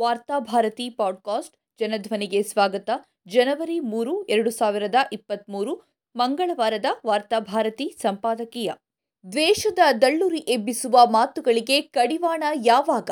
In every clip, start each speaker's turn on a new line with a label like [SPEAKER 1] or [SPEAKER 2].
[SPEAKER 1] Varthabharati podcast ಜನಧ್ವನಿಗೆ ಸ್ವಾಗತ. ಜನವರಿ ಮೂರು, ಎರಡು ಸಾವಿರದ ಇಪ್ಪತ್ತ್ಮೂರು ಮಂಗಳವಾರದ ವಾರ್ತಾಭಾರತಿ ಸಂಪಾದಕೀಯ. ದ್ವೇಷದ ದಳ್ಳುರಿ ಎಬ್ಬಿಸುವ ಮಾತುಗಳಿಗೆ ಕಡಿವಾಣ ಯಾವಾಗ?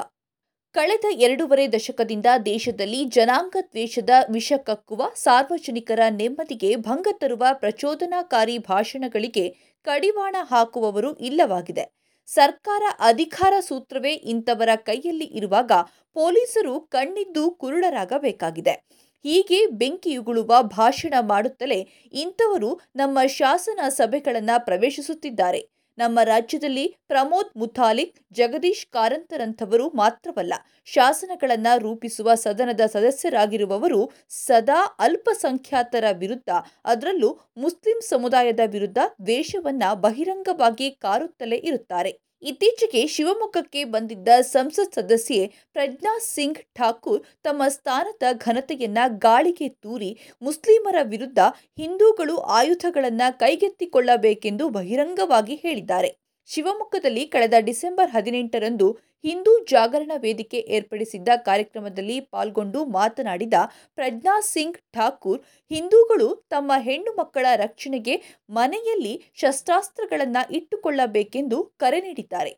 [SPEAKER 1] ಕಳೆದ ಎರಡೂವರೆ ದಶಕದಿಂದ ದೇಶದಲ್ಲಿ ಜನಾಂಗ ದ್ವೇಷದ ವಿಷ ಕಕ್ಕುವ ಸಾರ್ವಜನಿಕರ ನೆಮ್ಮದಿಗೆ ಭಂಗ ತರುವ ಪ್ರಚೋದನಾಕಾರಿ ಭಾಷಣಗಳಿಗೆ ಕಡಿವಾಣ ಹಾಕುವವರು ಇಲ್ಲವಾಗಿದೆ. ಸರ್ಕಾರ ಅಧಿಕಾರ ಸೂತ್ರವೇ ಇಂಥವರ ಕೈಯಲ್ಲಿ ಇರುವಾಗ ಪೊಲೀಸರು ಕಣ್ಣಿದ್ದು ಕುರುಡರಾಗಬೇಕಾಗಿದೆ. ಹೀಗೆ ಬೆಂಕಿಯುಗುಳುವ ಭಾಷಣ ಮಾಡುತ್ತಲೇ ಇಂಥವರು ನಮ್ಮ ಶಾಸನ ಸಭೆಗಳನ್ನು ಪ್ರವೇಶಿಸುತ್ತಿದ್ದಾರೆ. ನಮ್ಮ ರಾಜ್ಯದಲ್ಲಿ ಪ್ರಮೋದ್ ಮುಥಾಲಿಕ್, ಜಗದೀಶ್ ಕಾರಂತರಂಥವರು ಮಾತ್ರವಲ್ಲ, ಶಾಸನಗಳನ್ನು ರೂಪಿಸುವ ಸದನದ ಸದಸ್ಯರಾಗಿರುವವರು ಸದಾ ಅಲ್ಪಸಂಖ್ಯಾತರ ವಿರುದ್ಧ, ಅದರಲ್ಲೂ ಮುಸ್ಲಿಂ ಸಮುದಾಯದ ವಿರುದ್ಧ ವೇಷವನ್ನು ಬಹಿರಂಗವಾಗಿ ಕಾರುತ್ತಲೇ ಇರುತ್ತಾರೆ. ಇತ್ತೀಚೆಗೆ ಶಿವಮೊಗ್ಗಕ್ಕೆ ಬಂದಿದ್ದ ಸಂಸತ್ ಸದಸ್ಯೆ ಪ್ರಜ್ಞಾ ಸಿಂಗ್ ಠಾಕೂರ್ ತಮ್ಮ ಸ್ಥಾನದ ಘನತೆಯನ್ನ ಗಾಳಿಗೆ ತೂರಿ ಮುಸ್ಲಿಮರ ವಿರುದ್ಧ ಹಿಂದೂಗಳು ಆಯುಧಗಳನ್ನು ಕೈಗೆತ್ತಿಕೊಳ್ಳಬೇಕೆಂದು ಬಹಿರಂಗವಾಗಿ ಹೇಳಿದ್ದಾರೆ. ಶಿವಮೊಗ್ಗದಲ್ಲಿ ಕಳೆದ ಡಿಸೆಂಬರ್ ಹದಿನೆಂಟರಂದು ಹಿಂದೂ ಜಾಗರಣ ವೇದಿಕೆ ಏರ್ಪಡಿಸಿದ್ದ ಕಾರ್ಯಕ್ರಮದಲ್ಲಿ ಪಾಲ್ಗೊಂಡು ಮಾತನಾಡಿದ ಪ್ರಜ್ಞಾ ಸಿಂಗ್ ಠಾಕೂರ್, ಹಿಂದೂಗಳು ತಮ್ಮ ಹೆಣ್ಣು ಮಕ್ಕಳ ರಕ್ಷಣೆಗೆ ಮನೆಯಲ್ಲಿ ಶಸ್ತ್ರಾಸ್ತ್ರಗಳನ್ನು ಇಟ್ಟುಕೊಳ್ಳಬೇಕೆಂದು ಕರೆ ನೀಡಿದ್ದಾರೆ.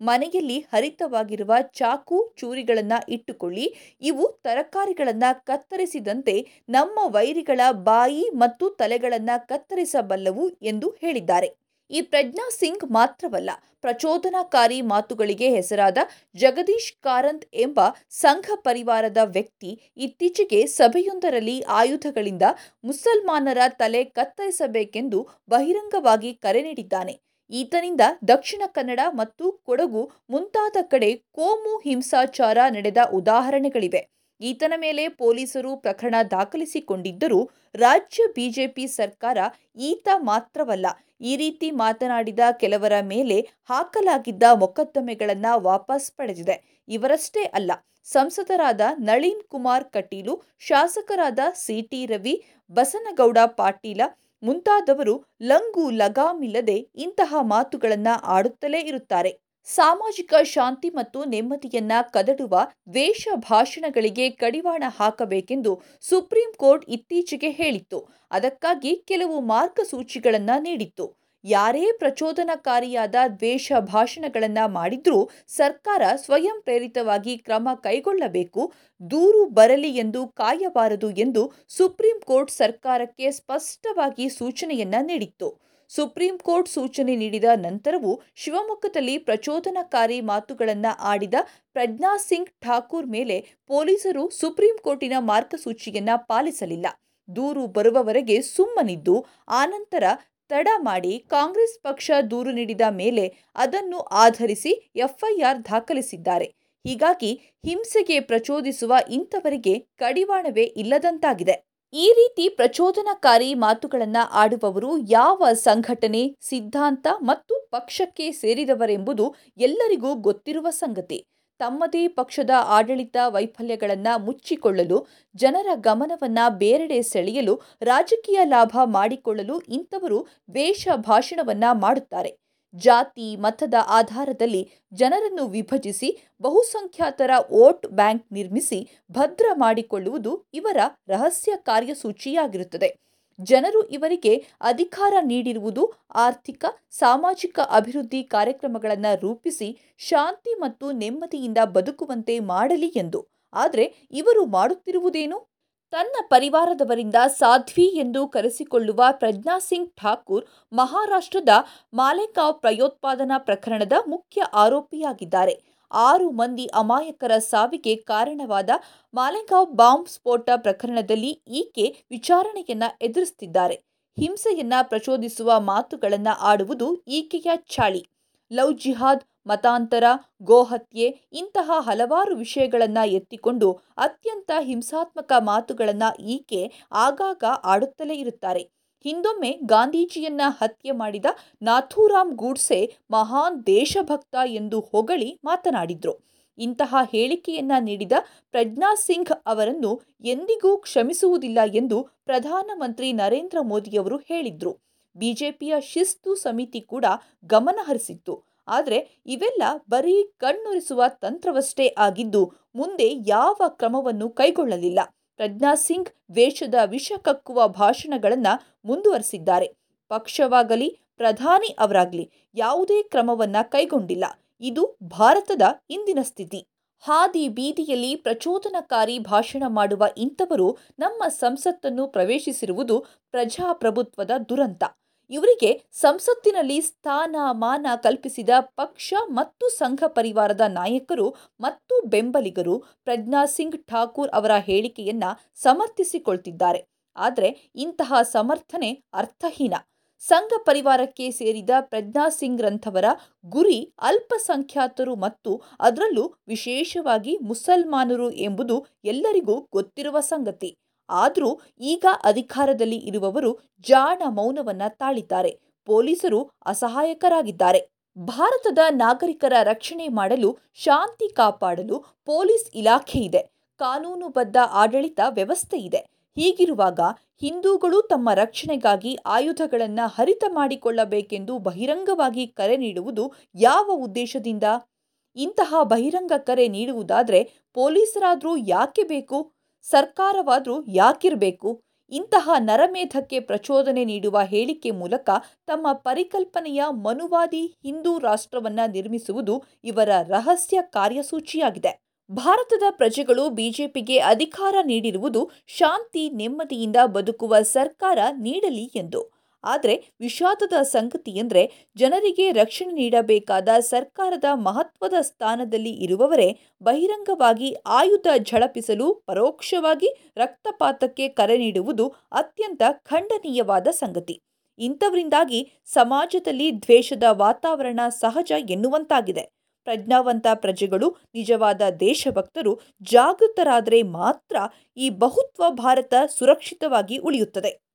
[SPEAKER 1] ಮನೆಯಲ್ಲಿ ಹರಿತವಾಗಿರುವ ಚಾಕು ಚೂರಿಗಳನ್ನು ಇಟ್ಟುಕೊಳ್ಳಿ, ಇವು ತರಕಾರಿಗಳನ್ನು ಕತ್ತರಿಸಿದಂತೆ ನಮ್ಮ ವೈರಿಗಳ ಬಾಯಿ ಮತ್ತು ತಲೆಗಳನ್ನು ಕತ್ತರಿಸಬಲ್ಲವು ಎಂದು ಹೇಳಿದ್ದಾರೆ. ಈ ಪ್ರಜ್ಞಾ ಸಿಂಗ್ ಮಾತ್ರವಲ್ಲ, ಪ್ರಚೋದನಾಕಾರಿ ಮಾತುಗಳಿಗೆ ಹೆಸರಾದ ಜಗದೀಶ್ ಕಾರಂತ್ ಎಂಬ ಸಂಘ ಪರಿವಾರದ ವ್ಯಕ್ತಿ ಇತ್ತೀಚೆಗೆ ಸಭೆಯೊಂದರಲ್ಲಿ ಆಯುಧಗಳಿಂದ ಮುಸಲ್ಮಾನರ ತಲೆ ಕತ್ತರಿಸಬೇಕೆಂದು ಬಹಿರಂಗವಾಗಿ ಕರೆ ನೀಡಿದ್ದಾನೆ. ಈತನಿಂದ ದಕ್ಷಿಣ ಕನ್ನಡ ಮತ್ತು ಕೊಡಗು ಮುಂತಾದ ಕಡೆ ಕೋಮು ಹಿಂಸಾಚಾರ ನಡೆದ ಉದಾಹರಣೆಗಳಿವೆ. ಈತನ ಮೇಲೆ ಪೊಲೀಸರು ಪ್ರಕರಣ ದಾಖಲಿಸಿಕೊಂಡಿದ್ದರೂ ರಾಜ್ಯ ಬಿಜೆಪಿ ಸರ್ಕಾರ ಈತ ಮಾತ್ರವಲ್ಲ, ಈ ರೀತಿ ಮಾತನಾಡಿದ ಕೆಲವರ ಮೇಲೆ ಹಾಕಲಾಗಿದ್ದ ಮೊಕದ್ದಮೆಗಳನ್ನು ವಾಪಸ್ ಪಡೆದಿದೆ. ಇವರಷ್ಟೇ ಅಲ್ಲ, ಸಂಸದರಾದ ನಳಿನ್ ಕುಮಾರ್ ಕಟೀಲು, ಶಾಸಕರಾದ ಸಿಟಿ ರವಿ, ಬಸನಗೌಡ ಪಾಟೀಲ ಮುಂತಾದವರು ಲಂಗು ಲಗಾಮಿಲ್ಲದೆ ಇಂತಹ ಮಾತುಗಳನ್ನು ಆಡುತ್ತಲೇ ಇರುತ್ತಾರೆ. ಸಾಮಾಜಿಕ ಶಾಂತಿ ಮತ್ತು ನೆಮ್ಮದಿಯನ್ನ ಕದಡುವ ದ್ವೇಷ ಭಾಷಣಗಳಿಗೆ ಕಡಿವಾಣ ಹಾಕಬೇಕೆಂದು ಸುಪ್ರೀಂ ಕೋರ್ಟ್ ಇತ್ತೀಚೆಗೆ ಹೇಳಿತ್ತು. ಅದಕ್ಕಾಗಿ ಕೆಲವು ಮಾರ್ಗಸೂಚಿಗಳನ್ನು ನೀಡಿತ್ತು. ಯಾರೇ ಪ್ರಚೋದನಕಾರಿಯಾದ ದ್ವೇಷ ಭಾಷಣಗಳನ್ನು ಮಾಡಿದ್ರೂ ಸರ್ಕಾರ ಸ್ವಯಂ ಪ್ರೇರಿತವಾಗಿ ಕ್ರಮ ಕೈಗೊಳ್ಳಬೇಕು, ದೂರು ಬರಲಿ ಎಂದು ಕಾಯಬಾರದು ಎಂದು ಸುಪ್ರೀಂ ಕೋರ್ಟ್ ಸರ್ಕಾರಕ್ಕೆ ಸ್ಪಷ್ಟವಾಗಿ ಸೂಚನೆಯನ್ನ ನೀಡಿತ್ತು. ಸುಪ್ರೀಂ ಕೋರ್ಟ್ ಸೂಚನೆ ನೀಡಿದ ನಂತರವೂ ಶಿವಮೊಗ್ಗದಲ್ಲಿ ಪ್ರಚೋದನಕಾರಿ ಮಾತುಗಳನ್ನು ಆಡಿದ ಪ್ರಜ್ಞಾ ಸಿಂಗ್ ಠಾಕೂರ್ ಮೇಲೆ ಪೊಲೀಸರು ಸುಪ್ರೀಂ ಕೋರ್ಟಿನ ಮಾರ್ಗಸೂಚಿಯನ್ನ ಪಾಲಿಸಲಿಲ್ಲ. ದೂರು ಬರುವವರೆಗೆ ಸುಮ್ಮನಿದ್ದು, ಆನಂತರ ತಡ ಮಾಡಿ ಕಾಂಗ್ರೆಸ್ ಪಕ್ಷ ದೂರು ನೀಡಿದ ಮೇಲೆ ಅದನ್ನು ಆಧರಿಸಿ ಎಫ್ಐಆರ್ ದಾಖಲಿಸಿದ್ದಾರೆ. ಹೀಗಾಗಿ ಹಿಂಸೆಗೆ ಪ್ರಚೋದಿಸುವ ಇಂಥವರಿಗೆ ಕಡಿವಾಣವೇ ಇಲ್ಲದಂತಾಗಿದೆ. ಈ ರೀತಿ ಪ್ರಚೋದನಕಾರಿ ಮಾತುಗಳನ್ನು ಆಡುವವರು ಯಾವ ಸಂಘಟನೆ, ಸಿದ್ಧಾಂತ ಮತ್ತು ಪಕ್ಷಕ್ಕೆ ಸೇರಿದವರೆಂಬುದು ಎಲ್ಲರಿಗೂ ಗೊತ್ತಿರುವ ಸಂಗತಿ. ತಮ್ಮದೇ ಪಕ್ಷದ ಆಡಳಿತ ವೈಫಲ್ಯಗಳನ್ನು ಮುಚ್ಚಿಕೊಳ್ಳಲು, ಜನರ ಗಮನವನ್ನು ಬೇರೆಡೆ ಸೆಳೆಯಲು, ರಾಜಕೀಯ ಲಾಭ ಮಾಡಿಕೊಳ್ಳಲು ಇಂಥವರು ದ್ವೇಷ ಭಾಷಣವನ್ನು ಮಾಡುತ್ತಾರೆ. ಜಾತಿ, ಮತದ ಆಧಾರದಲ್ಲಿ ಜನರನ್ನು ವಿಭಜಿಸಿ ಬಹುಸಂಖ್ಯಾತರ ವೋಟ್ ಬ್ಯಾಂಕ್ ನಿರ್ಮಿಸಿ ಭದ್ರ ಮಾಡಿಕೊಳ್ಳುವುದು ಇವರ ರಹಸ್ಯ ಕಾರ್ಯಸೂಚಿಯಾಗಿರುತ್ತದೆ. ಜನರು ಇವರಿಗೆ ಅಧಿಕಾರ ನೀಡಿರುವುದು ಆರ್ಥಿಕ, ಸಾಮಾಜಿಕ ಅಭಿವೃದ್ಧಿ ಕಾರ್ಯಕ್ರಮಗಳನ್ನು ರೂಪಿಸಿ ಶಾಂತಿ ಮತ್ತು ನೆಮ್ಮದಿಯಿಂದ ಬದುಕುವಂತೆ ಮಾಡಲಿ ಎಂದು. ಆದರೆ ಇವರು ಮಾಡುತ್ತಿರುವುದೇನು? ತನ್ನ ಪರಿವಾರದವರಿಂದ ಸಾಧ್ವಿ ಎಂದು ಕರೆಸಿಕೊಳ್ಳುವ ಪ್ರಜ್ಞಾ ಸಿಂಗ್ ಠಾಕೂರ್ ಮಹಾರಾಷ್ಟ್ರದ ಮಾಲೆಗಾಂವ್ ಪ್ರಯೋತ್ಪಾದನಾ ಪ್ರಕರಣದ ಮುಖ್ಯ ಆರೋಪಿಯಾಗಿದ್ದಾರೆ. ಆರು ಮಂದಿ ಅಮಾಯಕರ ಸಾವಿಗೆ ಕಾರಣವಾದ ಮಾಲೆಗಾವ್ ಬಾಂಬ್ ಸ್ಫೋಟ ಪ್ರಕರಣದಲ್ಲಿ ಈಕೆ ವಿಚಾರಣೆಯನ್ನ ಎದುರಿಸುತ್ತಿದ್ದಾರೆ ಹಿಂಸೆಯನ್ನ ಪ್ರಚೋದಿಸುವ ಮಾತುಗಳನ್ನು ಆಡುವುದು ಈಕೆಯ ಚಾಳಿ. ಲವ್ ಜಿಹಾದ್ ಮತಾಂತರ, ಗೋಹತ್ಯೆ ಇಂತಹ ಹಲವಾರು ವಿಷಯಗಳನ್ನು ಎತ್ತಿಕೊಂಡು ಅತ್ಯಂತ ಹಿಂಸಾತ್ಮಕ ಮಾತುಗಳನ್ನು ಈಕೆ ಆಗಾಗ ಆಡುತ್ತಲೇ ಇರುತ್ತಾರೆ. ಹಿಂದೊಮ್ಮೆ ಗಾಂಧೀಜಿಯನ್ನ ಹತ್ಯೆ ಮಾಡಿದ ನಾಥೂರಾಮ್ ಗೂಡ್ಸೆ ಮಹಾನ್ ದೇಶಭಕ್ತ ಎಂದು ಹೊಗಳಿ ಮಾತನಾಡಿದ್ರು. ಇಂತಹ ಹೇಳಿಕೆಯನ್ನ ನೀಡಿದ ಪ್ರಜ್ಞಾ ಸಿಂಗ್ ಅವರನ್ನು ಎಂದಿಗೂ ಕ್ಷಮಿಸುವುದಿಲ್ಲ ಎಂದು ಪ್ರಧಾನಮಂತ್ರಿ ನರೇಂದ್ರ ಮೋದಿಯವರು ಹೇಳಿದ್ರು. ಬಿಜೆಪಿಯ ಶಿಸ್ತು ಸಮಿತಿ ಕೂಡ ಗಮನಹರಿಸಿತ್ತು. ಆದರೆ ಇವೆಲ್ಲ ಬರೀ ಕಣ್ಣೊರೆಸುವ ತಂತ್ರವಷ್ಟೇ ಆಗಿದ್ದು ಮುಂದೆ ಯಾವ ಕ್ರಮವನ್ನು ಕೈಗೊಳ್ಳಲಿಲ್ಲ. ಪ್ರಜ್ಞಾ ಸಿಂಗ್ ದ್ವೇಷದ ವಿಷ ಕಕ್ಕುವ ಭಾಷಣಗಳನ್ನು ಮುಂದುವರೆಸಿದ್ದಾರೆ. ಪಕ್ಷವಾಗಲಿ, ಪ್ರಧಾನಿ ಅವರಾಗಲಿ ಯಾವುದೇ ಕ್ರಮವನ್ನು ಕೈಗೊಂಡಿಲ್ಲ. ಇದು ಭಾರತದ ಇಂದಿನ ಸ್ಥಿತಿ. ಹಾದಿ ಬೀದಿಯಲ್ಲಿ ಪ್ರಚೋದನಕಾರಿ ಭಾಷಣ ಮಾಡುವ ಇಂಥವರು ನಮ್ಮ ಸಂಸತ್ತನ್ನು ಪ್ರವೇಶಿಸಿರುವುದು ಪ್ರಜಾಪ್ರಭುತ್ವದ ದುರಂತ. ಇವರಿಗೆ ಸಂಸತ್ತಿನಲ್ಲಿ ಸ್ಥಾನ ಮಾನ ಕಲ್ಪಿಸಿದ ಪಕ್ಷ ಮತ್ತು ಸಂಘ ಪರಿವಾರದ ನಾಯಕರು ಮತ್ತು ಬೆಂಬಲಿಗರು ಪ್ರಜ್ಞಾ ಸಿಂಗ್ ಠಾಕೂರ್ ಅವರ ಹೇಳಿಕೆಯನ್ನ ಸಮರ್ಥಿಸಿಕೊಳ್ತಿದ್ದಾರೆ. ಆದರೆ ಇಂತಹ ಸಮರ್ಥನೆ ಅರ್ಥಹೀನ. ಸಂಘ ಪರಿವಾರಕ್ಕೆ ಸೇರಿದ ಪ್ರಜ್ಞಾ ಸಿಂಗ್ ರಂಥವರ ಗುರಿ ಅಲ್ಪಸಂಖ್ಯಾತರು ಮತ್ತು ಅದರಲ್ಲೂ ವಿಶೇಷವಾಗಿ ಮುಸಲ್ಮಾನರು ಎಂಬುದು ಎಲ್ಲರಿಗೂ ಗೊತ್ತಿರುವ ಸಂಗತಿ. ಆದರೂ ಈಗ ಅಧಿಕಾರದಲ್ಲಿ ಇರುವವರು ಜಾಣ ಮೌನವನ್ನ ತಾಳಿದ್ದಾರೆ. ಪೊಲೀಸರು ಅಸಹಾಯಕರಾಗಿದ್ದಾರೆ. ಭಾರತದ ನಾಗರಿಕರ ರಕ್ಷಣೆ ಮಾಡಲು, ಶಾಂತಿ ಕಾಪಾಡಲು ಪೊಲೀಸ್ ಇಲಾಖೆ ಇದೆ. ಕಾನೂನುಬದ್ಧ ಆಡಳಿತ ವ್ಯವಸ್ಥೆ ಇದೆ. ಹೀಗಿರುವಾಗ ಹಿಂದೂಗಳು ತಮ್ಮ ರಕ್ಷಣೆಗಾಗಿ ಆಯುಧಗಳನ್ನು ಹರಿತ ಮಾಡಿಕೊಳ್ಳಬೇಕೆಂದು ಬಹಿರಂಗವಾಗಿ ಕರೆ ನೀಡುವುದು ಯಾವ ಉದ್ದೇಶದಿಂದ? ಇಂತಹ ಬಹಿರಂಗ ಕರೆ ನೀಡುವುದಾದರೆ ಪೊಲೀಸರಾದರೂ ಯಾಕೆ ಬೇಕು? ಸರ್ಕಾರವಾದರೂ ಯಾಕಿರಬೇಕು? ಇಂತಹ ನರಮೇಧಕ್ಕೆ ಪ್ರಚೋದನೆ ನೀಡುವ ಹೇಳಿಕೆ ಮೂಲಕ ತಮ್ಮ ಪರಿಕಲ್ಪನೆಯ ಮನುವಾದಿ ಹಿಂದೂ ರಾಷ್ಟ್ರವನ್ನ ನಿರ್ಮಿಸುವುದು ಇವರ ರಹಸ್ಯ ಕಾರ್ಯಸೂಚಿಯಾಗಿದೆ. ಭಾರತದ ಪ್ರಜೆಗಳು ಬಿಜೆಪಿಗೆ ಅಧಿಕಾರ ನೀಡಿರುವುದು ಶಾಂತಿ ನೆಮ್ಮದಿಯಿಂದ ಬದುಕುವ ಸರ್ಕಾರ ನೀಡಲಿ ಎಂದು ಆದರೆ ವಿಷಾದದ ಸಂಗತಿ ಎಂದರೆ ಜನರಿಗೆ ರಕ್ಷಣೆ ನೀಡಬೇಕಾದ ಸರ್ಕಾರದ ಮಹತ್ವದ ಸ್ಥಾನದಲ್ಲಿ ಇರುವವರೇ ಬಹಿರಂಗವಾಗಿ ಆಯುಧ ಝಳಪಿಸಲು ಪರೋಕ್ಷವಾಗಿ ರಕ್ತಪಾತಕ್ಕೆ ಕರೆ ನೀಡುವುದು ಅತ್ಯಂತ ಖಂಡನೀಯವಾದ ಸಂಗತಿ. ಇಂಥವರಿಂದಾಗಿ ಸಮಾಜದಲ್ಲಿ ದ್ವೇಷದ ವಾತಾವರಣ ಸಹಜ ಎನ್ನುವಂತಾಗಿದೆ. ಪ್ರಜ್ಞಾವಂತ ಪ್ರಜೆಗಳು, ನಿಜವಾದ ದೇಶಭಕ್ತರು ಜಾಗೃತರಾದರೆ ಮಾತ್ರ ಈ ಬಹುತ್ವ ಭಾರತ ಸುರಕ್ಷಿತವಾಗಿ ಉಳಿಯುತ್ತದೆ.